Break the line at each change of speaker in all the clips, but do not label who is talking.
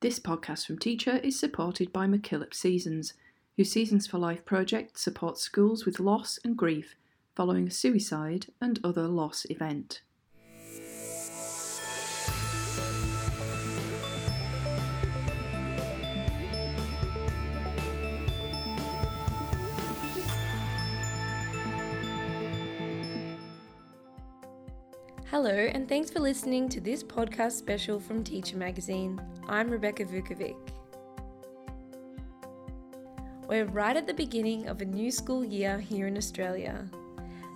This podcast from Teacher is supported by MacKillop Seasons, whose Seasons for Life project supports schools with loss and grief following a suicide and other loss event.
Hello, and thanks for listening to this podcast special from Teacher Magazine. I'm Rebecca Vukovic. We're right at the beginning of a new school year here in Australia.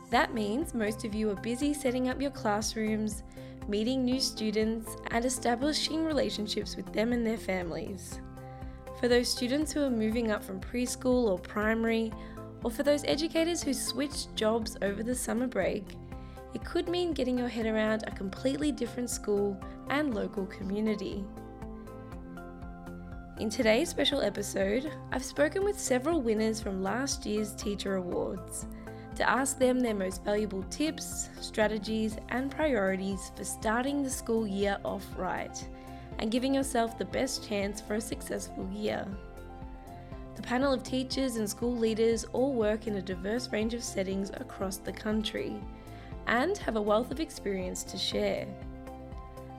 That means most of you are busy setting up your classrooms, meeting new students, and establishing relationships with them and their families. For those students who are moving up from preschool or primary, or for those educators who switched jobs over the summer break, it could mean getting your head around a completely different school and local community. In today's special episode, I've spoken with several winners from last year's Teacher Awards to ask them their most valuable tips, strategies, and priorities for starting the school year off right and giving yourself the best chance for a successful year. The panel of teachers and school leaders all work in a diverse range of settings across the country and have a wealth of experience to share.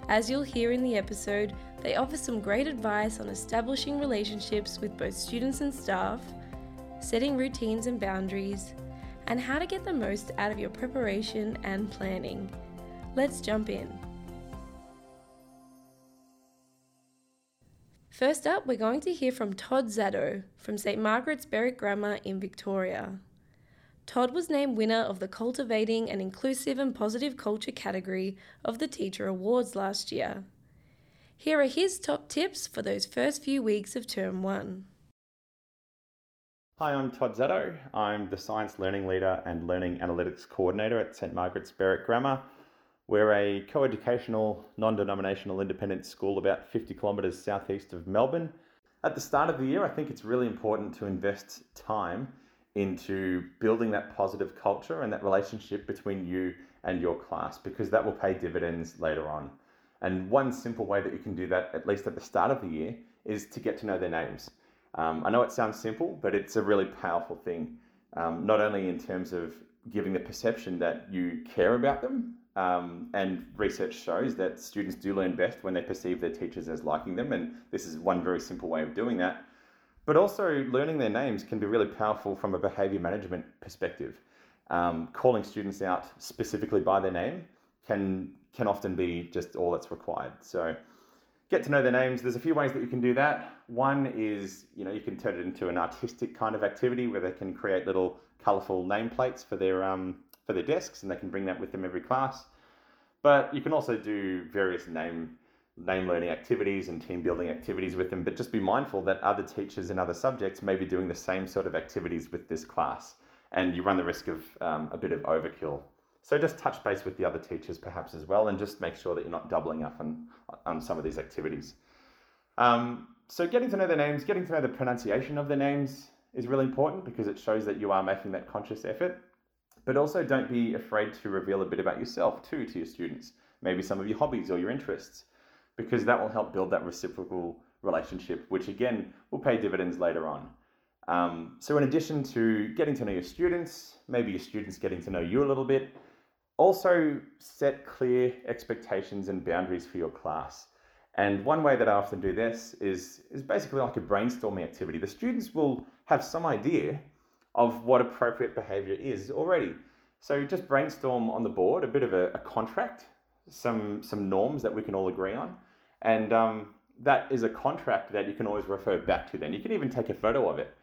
As you'll hear in the episode, they offer some great advice on establishing relationships with both students and staff, setting routines and boundaries, and how to get the most out of your preparation and planning. Let's jump in. First up, we're going to hear from Todd Zaddo from St Margaret's Berwick Grammar in Victoria. Todd was named winner of the Cultivating an Inclusive and Positive Culture category of the Teacher Awards last year. Here are his top tips for those first few weeks of Term 1.
Hi, I'm Todd Zaddo. I'm the Science Learning Leader and Learning Analytics Coordinator at St Margaret's Berwick Grammar. We're a co educational, non denominational independent school about 50 kilometres southeast of Melbourne. At the start of the year, I think it's really important to invest time into building that positive culture and that relationship between you and your class because that will pay dividends later on. And one simple way that you can do that, at least at the start of the year, is to get to know their names. Um, I know it sounds simple, but it's a really powerful thing, um, not only in terms of giving the perception that you care about them, um, and research shows that students do learn best when they perceive their teachers as liking them, and this is one very simple way of doing that but also, learning their names can be really powerful from a behavior management perspective. Um, calling students out specifically by their name can can often be just all that's required. So get to know their names. There's a few ways that you can do that. One is, you know, you can turn it into an artistic kind of activity where they can create little colourful nameplates for their um, for their desks, and they can bring that with them every class. But you can also do various name name learning activities and team building activities with them, but just be mindful that other teachers in other subjects may be doing the same sort of activities with this class, and you run the risk of um, a bit of overkill. So just touch base with the other teachers perhaps as well, and just make sure that you're not doubling up on, on some of these activities. Um, so getting to know their names, getting to know the pronunciation of their names is really important because it shows that you are making that conscious effort. But also don't be afraid to reveal a bit about yourself too to your students. Maybe some of your hobbies or your interests because that will help build that reciprocal relationship, which again will pay dividends later on. Um, so, in addition to getting to know your students, maybe your students getting to know you a little bit, also set clear expectations and boundaries for your class. And one way that I often do this is, is basically like a brainstorming activity. The students will have some idea of what appropriate behavior is already. So just brainstorm on the board a bit of a, a contract, some some norms that we can all agree on, and um, that is a contract that you can always refer back to then. You can even take a photo of it.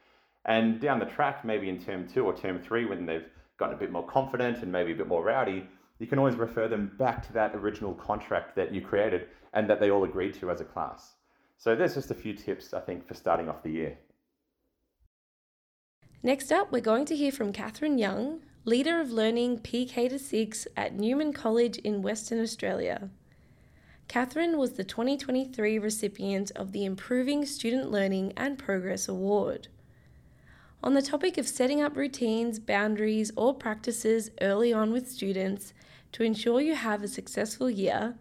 And down the track, maybe in term two or term three, when they've gotten a bit more confident and maybe a bit more rowdy, you can always refer them back to that original contract that you created and that they all agreed to as a class. So there's just a few tips, I think, for starting off the year.
Next up, we're going to hear from Catherine Young, leader of learning PK to 6 at Newman College in Western Australia. Catherine was the 2023 recipient of the Improving Student Learning and Progress Award. On the topic of setting up routines, boundaries, or practices early on with students to ensure you have a successful year,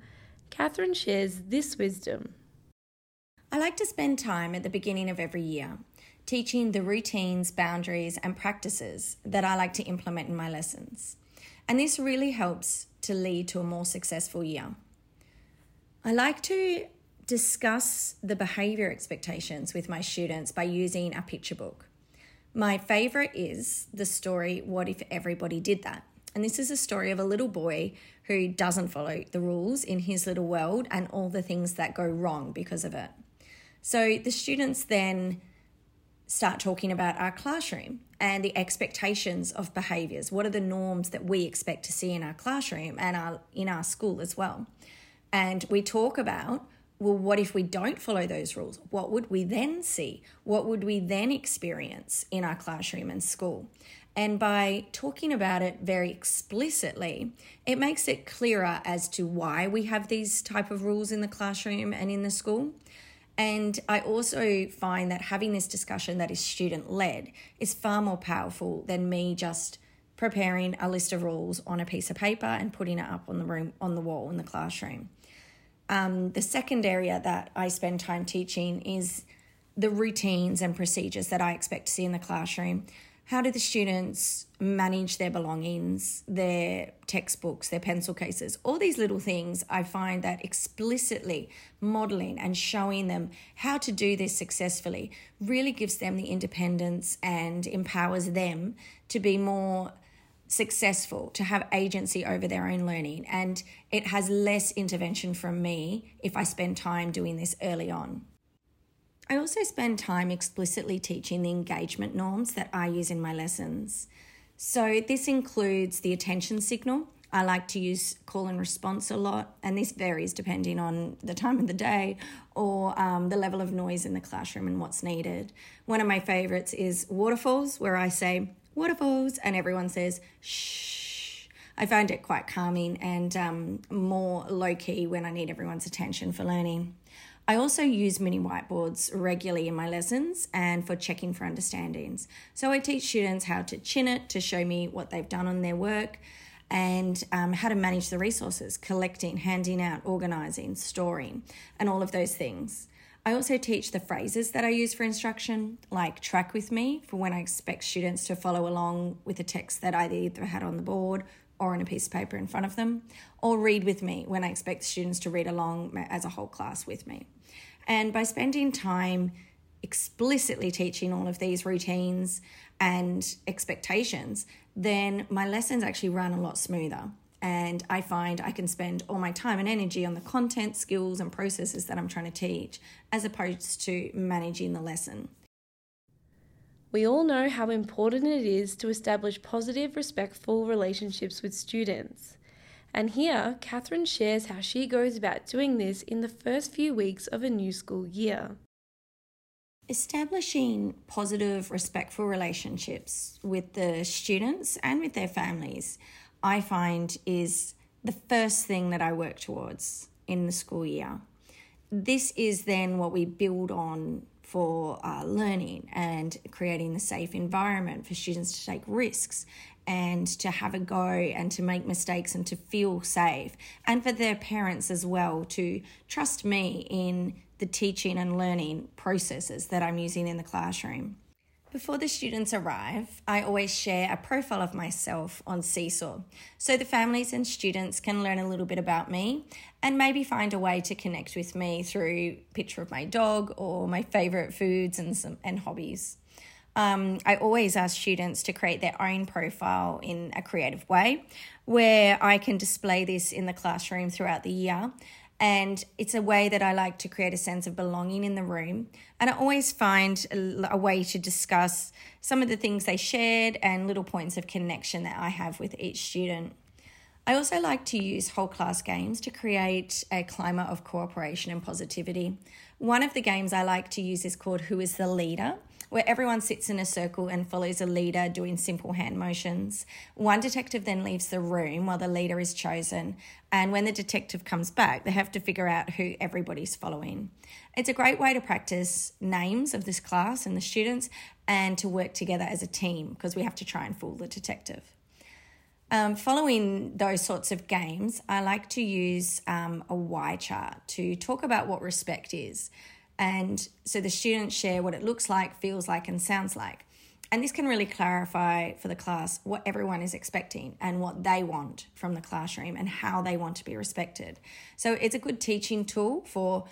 Catherine shares this wisdom.
I like to spend time at the beginning of every year teaching the routines, boundaries, and practices that I like to implement in my lessons. And this really helps to lead to a more successful year. I like to discuss the behavior expectations with my students by using a picture book. My favorite is the story What If Everybody Did That? And this is a story of a little boy who doesn't follow the rules in his little world and all the things that go wrong because of it. So the students then start talking about our classroom and the expectations of behaviors. What are the norms that we expect to see in our classroom and our, in our school as well? And we talk about well, what if we don't follow those rules? What would we then see? What would we then experience in our classroom and school? And by talking about it very explicitly, it makes it clearer as to why we have these type of rules in the classroom and in the school. And I also find that having this discussion that is student led is far more powerful than me just preparing a list of rules on a piece of paper and putting it up on the room on the wall in the classroom. Um, the second area that I spend time teaching is the routines and procedures that I expect to see in the classroom. How do the students manage their belongings, their textbooks, their pencil cases? All these little things, I find that explicitly modeling and showing them how to do this successfully really gives them the independence and empowers them to be more successful, to have agency over their own learning. And it has less intervention from me if I spend time doing this early on. I also spend time explicitly teaching the engagement norms that I use in my lessons. So, this includes the attention signal. I like to use call and response a lot, and this varies depending on the time of the day or um, the level of noise in the classroom and what's needed. One of my favorites is waterfalls, where I say, waterfalls, and everyone says shh. I find it quite calming and um, more low key when I need everyone's attention for learning. I also use mini whiteboards regularly in my lessons and for checking for understandings. So I teach students how to chin it to show me what they've done on their work and um, how to manage the resources, collecting, handing out, organising, storing, and all of those things. I also teach the phrases that I use for instruction, like track with me for when I expect students to follow along with a text that I either had on the board or on a piece of paper in front of them, or read with me when I expect students to read along as a whole class with me. And by spending time explicitly teaching all of these routines and expectations, then my lessons actually run a lot smoother and I find I can spend all my time and energy on the content, skills, and processes that I'm trying to teach, as opposed to managing the lesson.
We all know how important it is to establish positive, respectful relationships with students. And here, Catherine shares how she goes about doing this in the first few weeks of a new school year.
Establishing positive, respectful relationships with the students and with their families I find is the first thing that I work towards in the school year. This is then what we build on for uh, learning and creating the safe environment for students to take risks and to have a go and to make mistakes and to feel safe, and for their parents as well to trust me in the teaching and learning processes that I'm using in the classroom. Before the students arrive, I always share a profile of myself on Seesaw so the families and students can learn a little bit about me and maybe find a way to connect with me through picture of my dog or my favorite foods and some and hobbies. Um, I always ask students to create their own profile in a creative way where I can display this in the classroom throughout the year and it's a way that I like to create a sense of belonging in the room. And I always find a, a, way to discuss some of the things they shared and little points of connection that I have with each student. I also like to use whole class games to create a climate of cooperation and positivity. One of the games I like to use is called Who is the Leader? Where everyone sits in a circle and follows a leader doing simple hand motions. One detective then leaves the room while the leader is chosen, and when the detective comes back, they have to figure out who everybody's following. It's a great way to practice names of this class and the students and to work together as a team because we have to try and fool the detective. Um, following those sorts of games, I like to use um, a Y chart to talk about what respect is. And so the students share what it looks like, feels like, and sounds like. And this can really clarify for the class what everyone is expecting and what they want from the classroom and how they want to be respected. So it's a good teaching tool for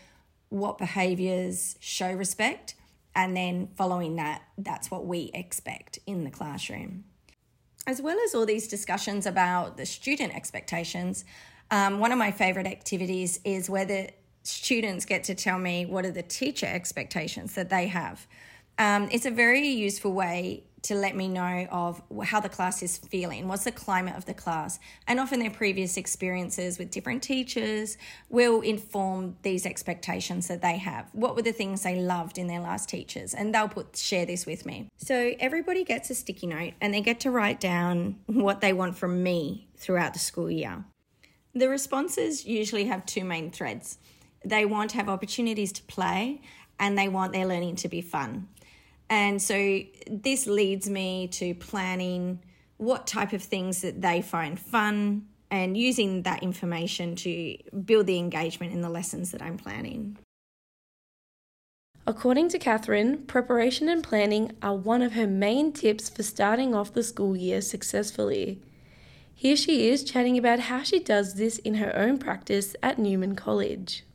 what behaviours show respect, and then following that, that's what we expect in the classroom. As well as all these discussions about the student expectations, um, one of my favourite activities is where the students get to tell me what are the teacher expectations that they have. Um, it's a very useful way to let me know of how the class is feeling, what's the climate of the class, and often their previous experiences with different teachers will inform these expectations that they have. What were the things they loved in their last teachers, and they'll put share this with me. So everybody gets a sticky note, and they get to write down what they want from me throughout the school year. The responses usually have two main threads. They want to have opportunities to play, and they want their learning to be fun. And so this leads me to planning what type of things that they find fun and using that information to build the engagement in the lessons that I'm planning.
According to Catherine, preparation and planning are one of her main tips for starting off the school year successfully. Here she is chatting about how she does this in her own practice at Newman College.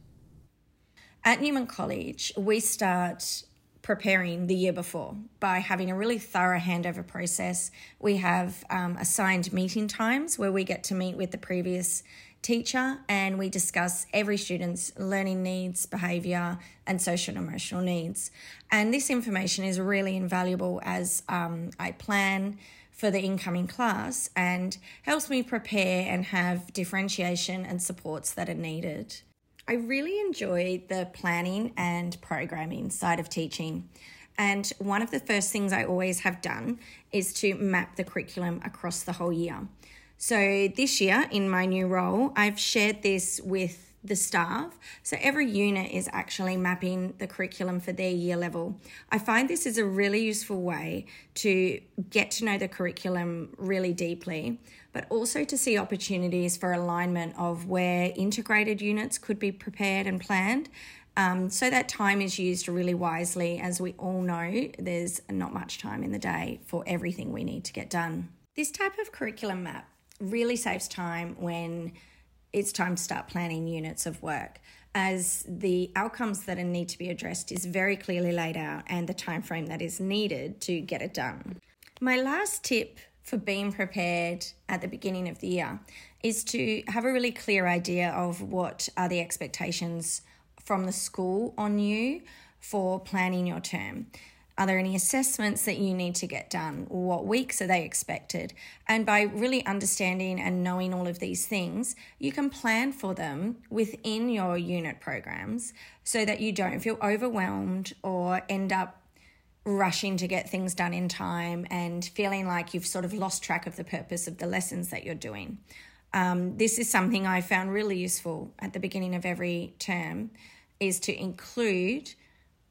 At Newman College, we start preparing the year before by having a really thorough handover process. We have um, assigned meeting times where we get to meet with the previous teacher and we discuss every student's learning needs, behaviour, and social and emotional needs. And this information is really invaluable as um, I plan for the incoming class and helps me prepare and have differentiation and supports that are needed. I really enjoy the planning and programming side of teaching. And one of the first things I always have done is to map the curriculum across the whole year. So this year, in my new role, I've shared this with the staff. So every unit is actually mapping the curriculum for their year level. I find this is a really useful way to get to know the curriculum really deeply, but also to see opportunities for alignment of where integrated units could be prepared and planned. Um, so that time is used really wisely. As we all know, there's not much time in the day for everything we need to get done. This type of curriculum map really saves time when it's time to start planning units of work as the outcomes that need to be addressed is very clearly laid out and the time frame that is needed to get it done. My last tip for being prepared at the beginning of the year is to have a really clear idea of what are the expectations from the school on you for planning your term. Are there any assessments that you need to get done? What weeks are they expected? And by really understanding and knowing all of these things, you can plan for them within your unit programs so that you don't feel overwhelmed or end up rushing to get things done in time and feeling like you've sort of lost track of the purpose of the lessons that you're doing. Um, this is something I found really useful at the beginning of every term is to include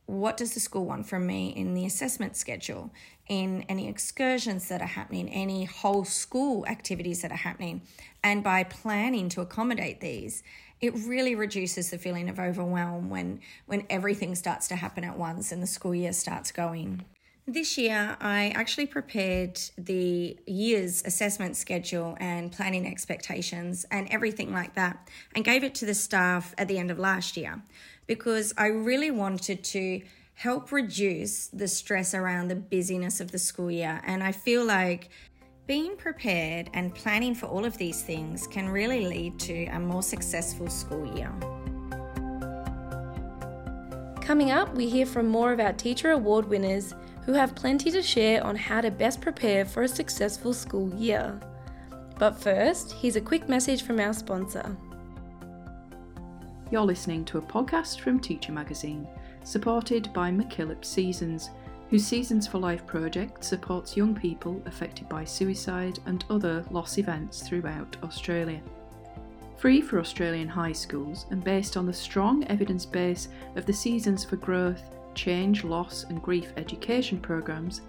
what does the school want from me in the assessment schedule, in any excursions that are happening, any whole school activities that are happening. And by planning to accommodate these, it really reduces the feeling of overwhelm when, when everything starts to happen at once and the school year starts going. This year, I actually prepared the year's assessment schedule and planning expectations and everything like that and gave it to the staff at the end of last year because I really wanted to help reduce the stress around the busyness of the school year. And I feel like being prepared and planning for all of these things can really lead to a more successful school year.
Coming up, we hear from more of our Teacher Award winners who have plenty to share on how to best prepare for a successful school year. But first, here's a quick message from our sponsor.
You're listening to a podcast from Teacher Magazine, supported by MacKillop Seasons, whose Seasons for Life project supports young people affected by suicide and other loss events throughout Australia. Free for Australian high schools and based on the strong evidence base of the Seasons for Growth, Change, Loss and Grief education programs,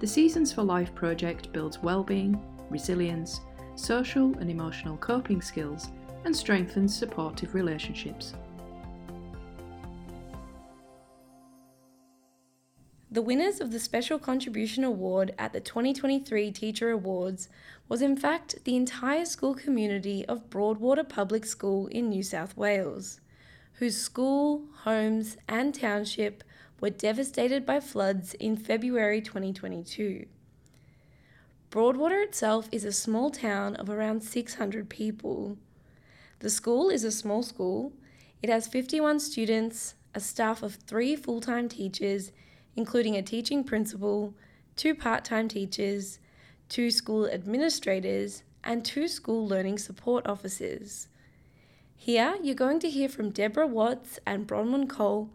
the Seasons for Life project builds well-being, resilience, social and emotional coping skills and strengthens supportive relationships.
the winners of the Special Contribution Award at the 2023 Teacher Awards was in fact the entire school community of Broadwater Public School in New South Wales, whose school, homes, and township were devastated by floods in February 2022. Broadwater itself is a small town of around 600 people. The school is a small school. It has 51 students, a staff of three full time teachers, including a teaching principal, two part time teachers, two school administrators, and two school learning support officers. Here, you're going to hear from Deborah Watts and Bronwyn Cole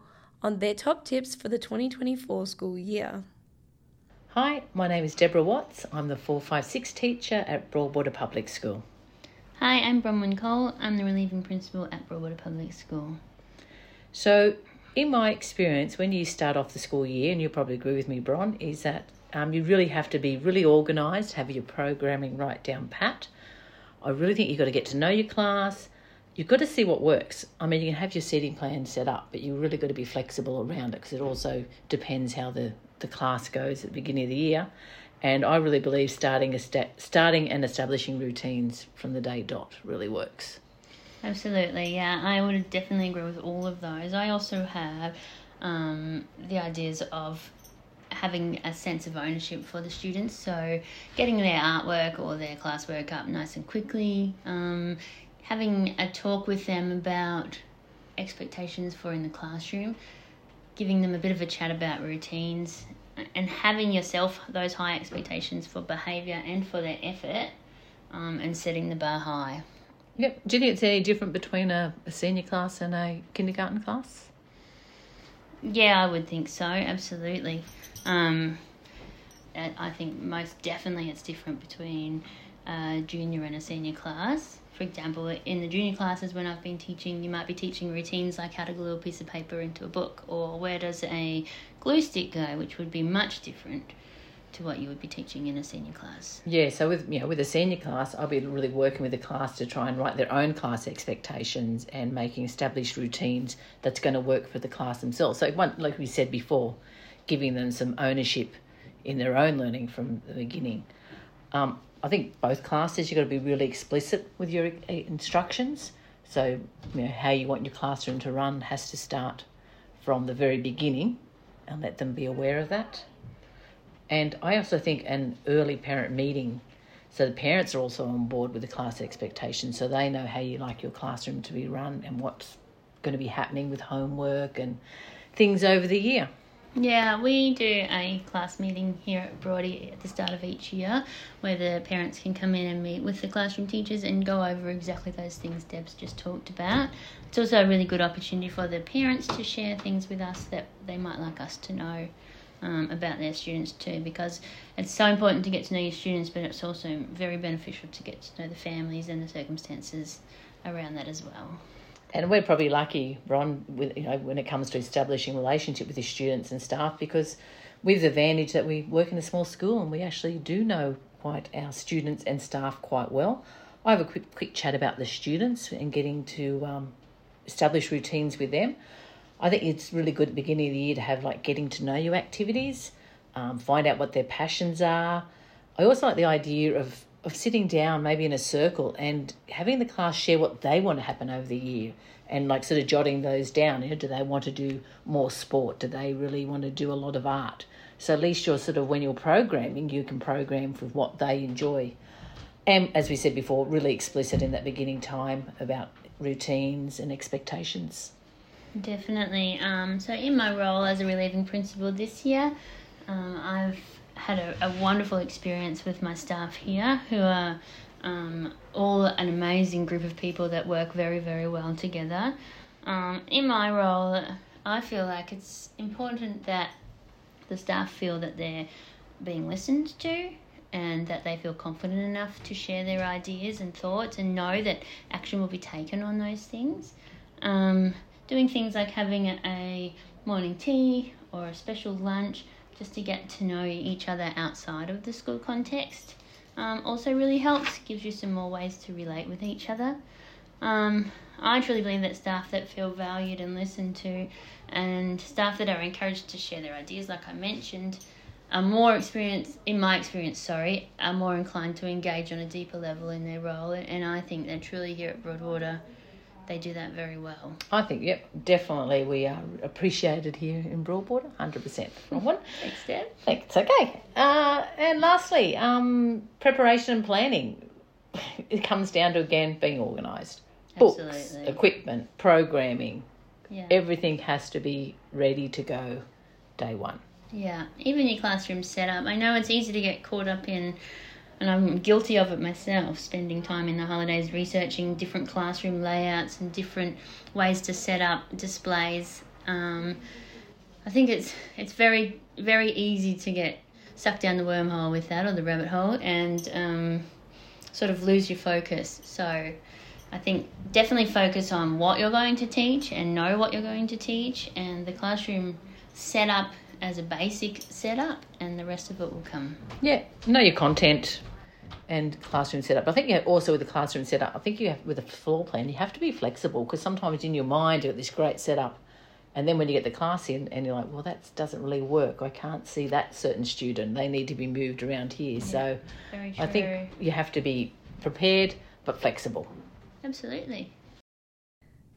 on their top tips for the 2024 school year.
Hi, my name is Deborah Watts. I'm the 456 teacher at Broadwater Public School.
Hi, I'm Bronwyn Cole. I'm the relieving principal at Broadwater Public School.
So, in my experience, when you start off the school year, and you'll probably agree with me, Bron, is that um, you really have to be really organised, have your programming right down pat. I really think you've got to get to know your class. You've got to see what works. I mean, you can have your seating plan set up, but you really got to be flexible around it because it also depends how the the class goes at the beginning of the year. And I really believe starting a sta- starting and establishing routines from the day dot really works.
Absolutely, yeah, I would definitely agree with all of those. I also have um, the ideas of having a sense of ownership for the students, so getting their artwork or their classwork up nice and quickly, um, having a talk with them about expectations for in the classroom, giving them a bit of a chat about routines and having yourself those high expectations for behaviour and for their effort um, and setting the bar high.
Yep. Do you think it's any different between a, a senior class and a kindergarten class?
Yeah, I would think so, absolutely. Um, I think most definitely it's different between a junior and a senior class for example, in the junior classes when I've been teaching, you might be teaching routines like how to glue a piece of paper into a book, or where does a glue stick go, which would be much different to what you would be teaching in a senior class.
Yeah, so with you know with a senior class, I'll be really working with the class to try and write their own class expectations and making established routines that's going to work for the class themselves. So, one, like we said before, giving them some ownership in their own learning from the beginning. Um, I think both classes you've got to be really explicit with your uh, instructions. So, you know, how you want your classroom to run has to start from the very beginning and let them be aware of that. And I also think an early parent meeting, so the parents are also on board with the class expectations, so they know how you like your classroom to be run and what's going to be happening with homework and things over the year.
Yeah, we do a class meeting here at Broady at the start of each year where the parents can come in and meet with the classroom teachers and go over exactly those things Deb's just talked about. It's also a really good opportunity for the parents to share things with us that they might like us to know um, about their students too because it's so important to get to know your students, but it's also very beneficial to get to know the families and the circumstances around that as well
and we're probably lucky, Bron, with you know when it comes to establishing relationship with the students and staff because we've the advantage that we work in a small school and we actually do know quite our students and staff quite well. I have a quick quick chat about the students and getting to um, establish routines with them. I think it's really good at the beginning of the year to have like getting to know you activities, um, find out what their passions are. I also like the idea of of sitting down maybe in a circle and having the class share what they want to happen over the year and like sort of jotting those down. You know do they want to do more sport? Do they really want to do a lot of art? So at least you're sort of when you're programming you can program for what they enjoy. And as we said before really explicit in that beginning time about routines and expectations.
Definitely. Um, so in my role as a relieving principal this year um, i've had a, a wonderful experience with my staff here who are um, all an amazing group of people that work very, very well together. Um, in my role, I feel like it's important that the staff feel that they're being listened to and that they feel confident enough to share their ideas and thoughts and know that action will be taken on those things. Um, doing things like having a, a morning tea or a special lunch just to get to know each other outside of the school context. Um, also, really helps, gives you some more ways to relate with each other. Um, I truly believe that staff that feel valued and listened to, and staff that are encouraged to share their ideas, like I mentioned, are more experienced, in my experience, sorry, are more inclined to engage on a deeper level in their role. And I think that truly here at Broadwater, they do that very well.
I think, yep, definitely we are appreciated here in Broadwater, 100%. one.
Thanks, Deb.
Thanks, okay. Uh, and lastly, um, preparation and planning. It comes down to, again, being organised. Books,
Absolutely.
equipment, programming,
Yeah.
everything has to be ready to go day one.
Yeah, even your classroom setup. I know it's easy to get caught up in, and I'm guilty of it myself, spending time in the holidays researching different classroom layouts and different ways to set up displays. Um, I think it's it's very very easy to get sucked down the wormhole with that or the rabbit hole and um, sort of lose your focus. So I think definitely focus on what you're going to teach and know what you're going to teach, and the classroom setup as a basic setup, and the rest of it will come.
Yeah, know your content and classroom setup. I think you have, also with the classroom setup, I think you have with a floor plan, you have to be flexible because sometimes in your mind you have got this great setup, and then when you get the class in and you're like, well, that doesn't really work. I can't see that certain student. They need to be moved around here. So
Very true.
I think you have to be prepared but flexible.
absolutely.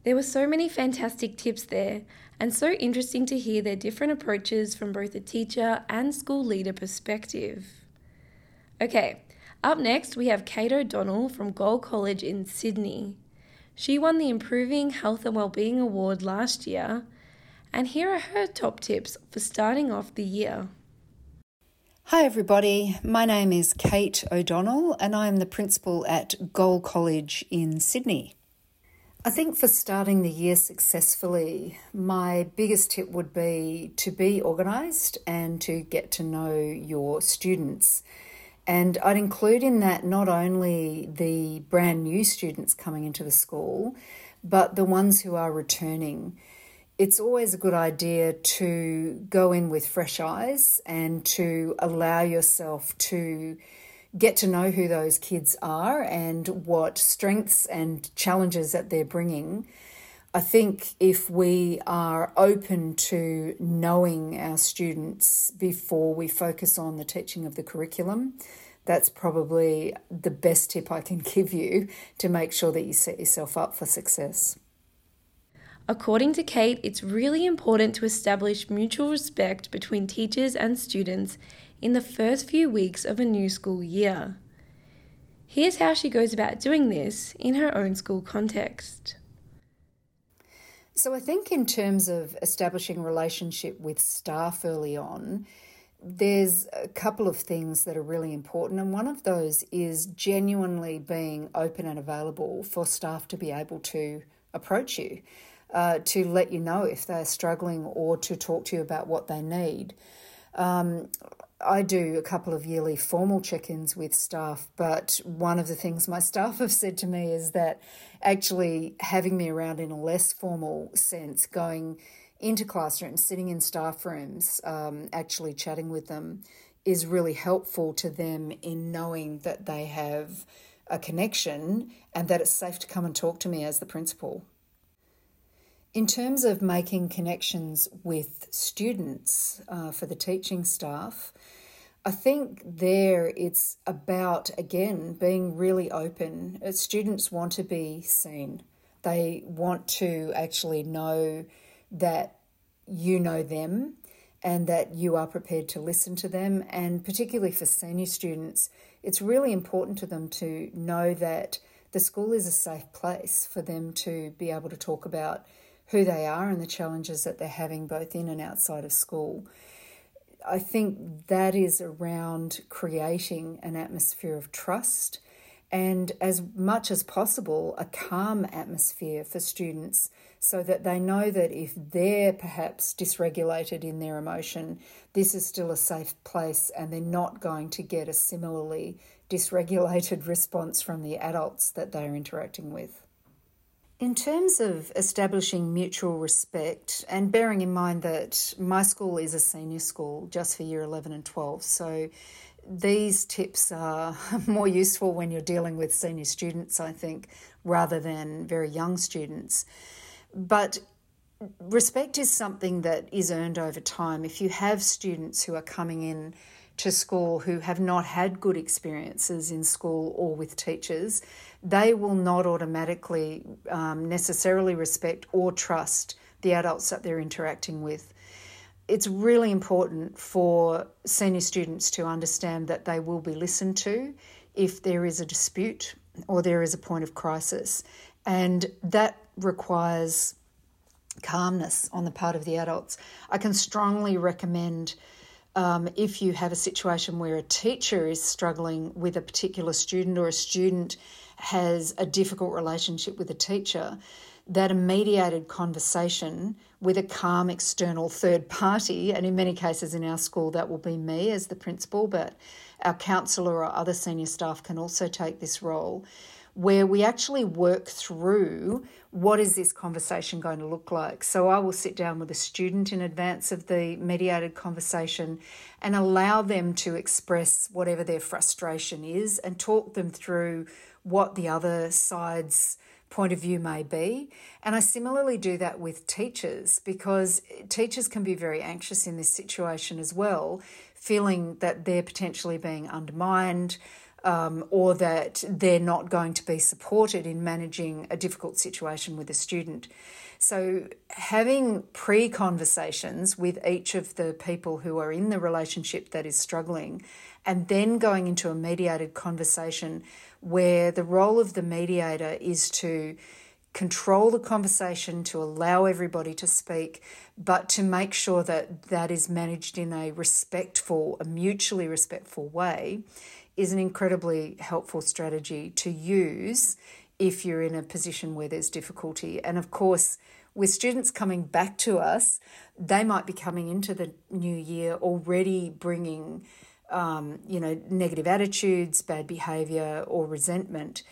There were so many fantastic tips there, and so interesting to hear their different approaches from both a teacher and school leader perspective. Okay, up next we have Kate O'Donnell from Gold College in Sydney. She won the Improving Health and Wellbeing Award last year, and here are her top tips for starting off the year.
Hi, everybody. My name is Kate O'Donnell, and I'm the principal at Gold College in Sydney. I think for starting the year successfully, my biggest tip would be to be organised and to get to know your students. And I'd include in that not only the brand new students coming into the school, but the ones who are returning it's always a good idea to go in with fresh eyes and to allow yourself to get to know who those kids are and what strengths and challenges that they're bringing. I think if we are open to knowing our students before we focus on the teaching of the curriculum, that's probably the best tip I can give you to make sure that you set yourself up for success.
According to Kate, it's really important to establish mutual respect between teachers and students in the first few weeks of a new school year. Here's how she goes about doing this in her own school context.
So, I think in terms of establishing relationship with staff early on, there's a couple of things that are really important, and one of those is genuinely being open and available for staff to be able to approach you, uh, to let you know if they're struggling or to talk to you about what they need. Um, I do a couple of yearly formal check ins with staff, but one of the things my staff have said to me is that actually having me around in a less formal sense, going into classrooms, sitting in staff rooms, um, actually chatting with them, is really helpful to them in knowing that they have a connection and that it's safe to come and talk to me as the principal. In terms of making connections with students uh, for the teaching staff, I think there it's about, again, being really open. Uh, Students want to be seen, they want to actually know that you know them and that you are prepared to listen to them. And particularly for senior students, it's really important to them to know that the school is a safe place for them to be able to talk about who they are and the challenges that they're having both in and outside of school. I think that is around creating an atmosphere of trust and, as much as possible, a calm atmosphere for students so that they know that if they're perhaps dysregulated in their emotion, this is still a safe place and they're not going to get a similarly dysregulated response from the adults that they're interacting with. In terms of establishing mutual respect, and bearing in mind that my school is a senior school just for year 11 and 12, so these tips are more useful when you're dealing with senior students, I think, rather than very young students. But respect is something that is earned over time. If you have students who are coming in to school who have not had good experiences in school or with teachers, they will not automatically um, necessarily respect or trust the adults that they're interacting with. It's really important for senior students to understand that they will be listened to if there is a dispute or there is a point of crisis. And that requires calmness on the part of the adults. I can strongly recommend um, if you have a situation where a teacher is struggling with a particular student or a student has a difficult relationship with a teacher, that a mediated conversation with a calm external third party, and in many cases in our school that will be me as the principal, but our counsellor or other senior staff can also take this role, where we actually work through what is this conversation going to look like. So I will sit down with a student in advance of the mediated conversation and allow them to express whatever their frustration is and talk them through what the other side's point of view may be. And I similarly do that with teachers because teachers can be very anxious in this situation as well, feeling that they're potentially being undermined. Um, or that they're not going to be supported in managing a difficult situation with a student. So, having pre conversations with each of the people who are in the relationship that is struggling, and then going into a mediated conversation where the role of the mediator is to control the conversation, to allow everybody to speak, but to make sure that that is managed in a respectful, a mutually respectful way, is an incredibly helpful strategy to use if you're in a position where there's difficulty. And of course, with students coming back to us, they might be coming into the new year already bringing um, you know, negative attitudes, bad behaviour, or resentment,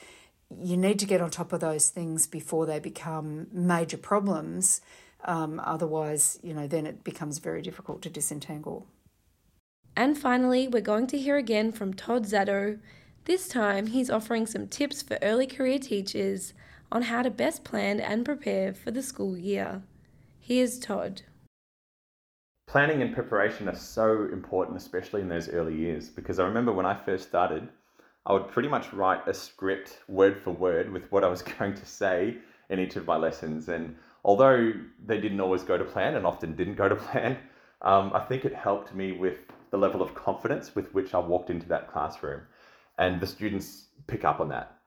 you need to get on top of those things before they become major problems. Um, otherwise, you know, then it becomes very difficult to disentangle.
And finally, we're going to hear again from Todd Zaddo. This time, he's offering some tips for early career teachers on how to best plan and prepare for the school year. Here's Todd
planning and preparation are so important, especially in those early years. Because I remember when I first started, I would pretty much write a script word for word with what I was going to say in each of my lessons. And although they didn't always go to plan and often didn't go to plan, um, I think it helped me with the level of confidence with which I walked into that classroom. And the students pick up on that.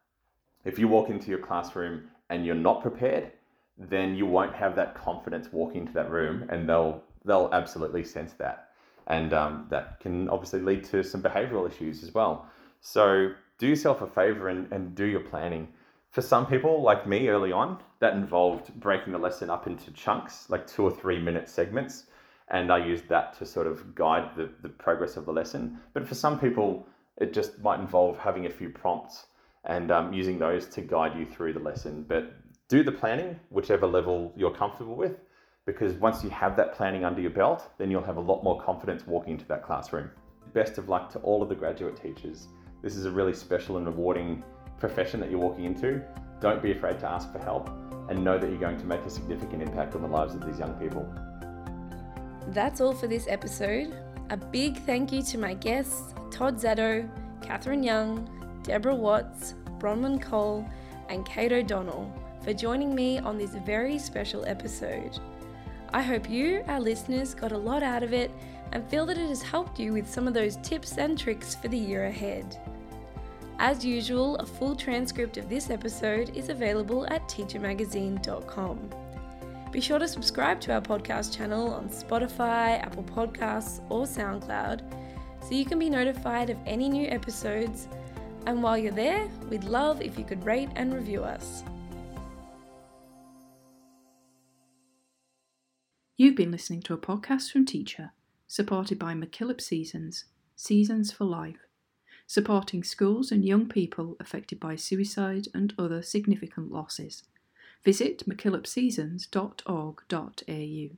If you walk into your classroom and you're not prepared, then you won't have that confidence walking into that room and they'll they'll absolutely sense that. And um, that can obviously lead to some behavioral issues as well. So do yourself a favor and, and do your planning. For some people, like me early on, that involved breaking the lesson up into chunks, like two or three minute segments. And I used that to sort of guide the, the progress of the lesson. But for some people, it just might involve having a few prompts and um, using those to guide you through the lesson. But do the planning, whichever level you're comfortable with, because once you have that planning under your belt, then you'll have a lot more confidence walking into that classroom. Best of luck to all of the graduate teachers. This is a really special and rewarding profession that you're walking into. Don't be afraid to ask for help and know that you're going to make a significant impact on the lives of these young people.
That's all for this episode. A big thank you to my guests, Todd Zaddo, Catherine Young, Deborah Watts, Bronwyn Cole, and Kate O'Donnell for joining me on this very special episode. I hope you, our listeners, got a lot out of it and feel that it has helped you with some of those tips and tricks for the year ahead. As usual, a full transcript of this episode is available at teachermagazine.com. Be sure to subscribe to our podcast channel on Spotify, Apple Podcasts, or SoundCloud so you can be notified of any new episodes. And while you're there, we'd love if you could rate and review us.
You've been listening to a podcast from Teacher, supported by MacKillop Seasons, Seasons for Life, supporting schools and young people affected by suicide and other significant losses. Visit mackillopseasons.org.au.